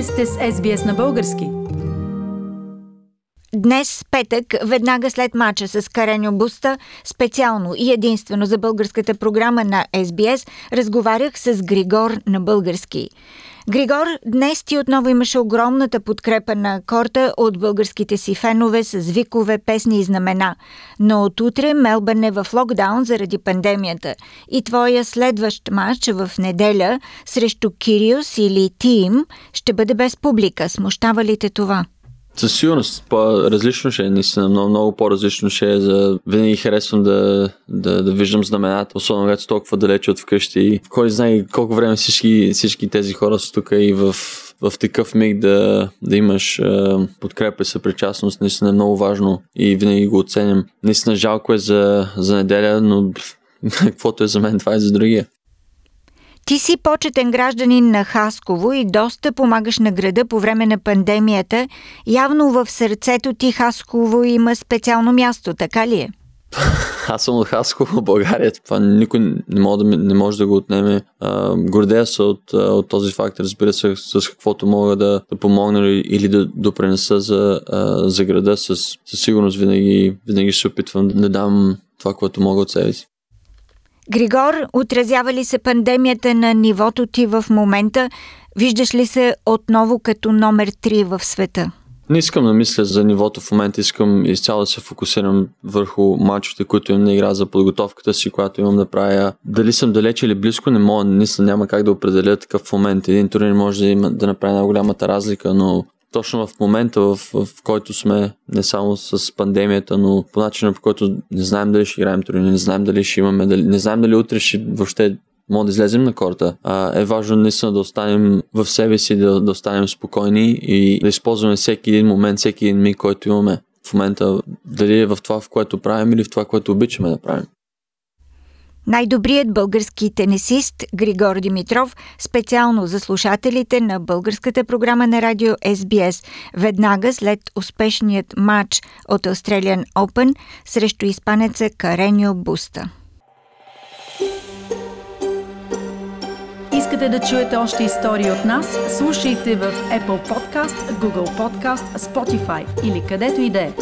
Вие сте с SBS на български. Днес, петък, веднага след мача с Кареньо Буста, специално и единствено за българската програма на SBS, разговарях с Григор на български. Григор, днес ти отново имаше огромната подкрепа на корта от българските си фенове с викове, песни и знамена. Но от утре Мелбърн е в локдаун заради пандемията. И твоя следващ матч в неделя срещу Кириус или Тим ще бъде без публика. Смущава ли те това? Със сигурност по-различно ще е, наистина много, много по-различно ще е. За... Винаги харесвам да, да, да виждам знамената, особено когато толкова далече от вкъщи. Кой знае колко време всички, всички тези хора са тук и в, в такъв миг да, да имаш е, подкрепа и съпричастност, наистина е много важно и винаги го оценям. Наистина жалко е за, за неделя, но каквото е за мен, това е за другия. Ти си почетен гражданин на Хасково и доста помагаш на града по време на пандемията. Явно в сърцето ти Хасково има специално място, така ли е? Аз съм от Хасково, България. Това никой не може да, не може да го отнеме. Гордея се от, от този факт, разбира се, с каквото мога да, да помогна или да допренеса за, за града. С, със сигурност винаги, винаги ще опитвам да дам това, което мога от себе си. Григор, отразява ли се пандемията на нивото ти в момента? Виждаш ли се отново като номер 3 в света? Не искам да мисля за нивото в момента, искам изцяло да се фокусирам върху мачовете, които имам на игра за подготовката си, която имам да правя. Дали съм далече или близко, не мога, наистина няма как да определя такъв момент. Един турнир може да, има, да направи най-голямата разлика, но точно в момента, в, в който сме, не само с пандемията, но по начина, по който не знаем дали ще играем турнир, не знаем дали ще имаме, дали, не знаем дали утре ще въобще може да излезем на корта, а, е важно наистина да останем в себе си, да, да останем спокойни и да използваме всеки един момент, всеки един миг, който имаме в момента, дали е в това, в което правим или в това, което обичаме да правим. Най-добрият български тенисист Григор Димитров специално за слушателите на българската програма на радио SBS веднага след успешният матч от Australian Open срещу испанеца Кареньо Буста. Искате да чуете още истории от нас? Слушайте в Apple Podcast, Google Podcast, Spotify или където и да е.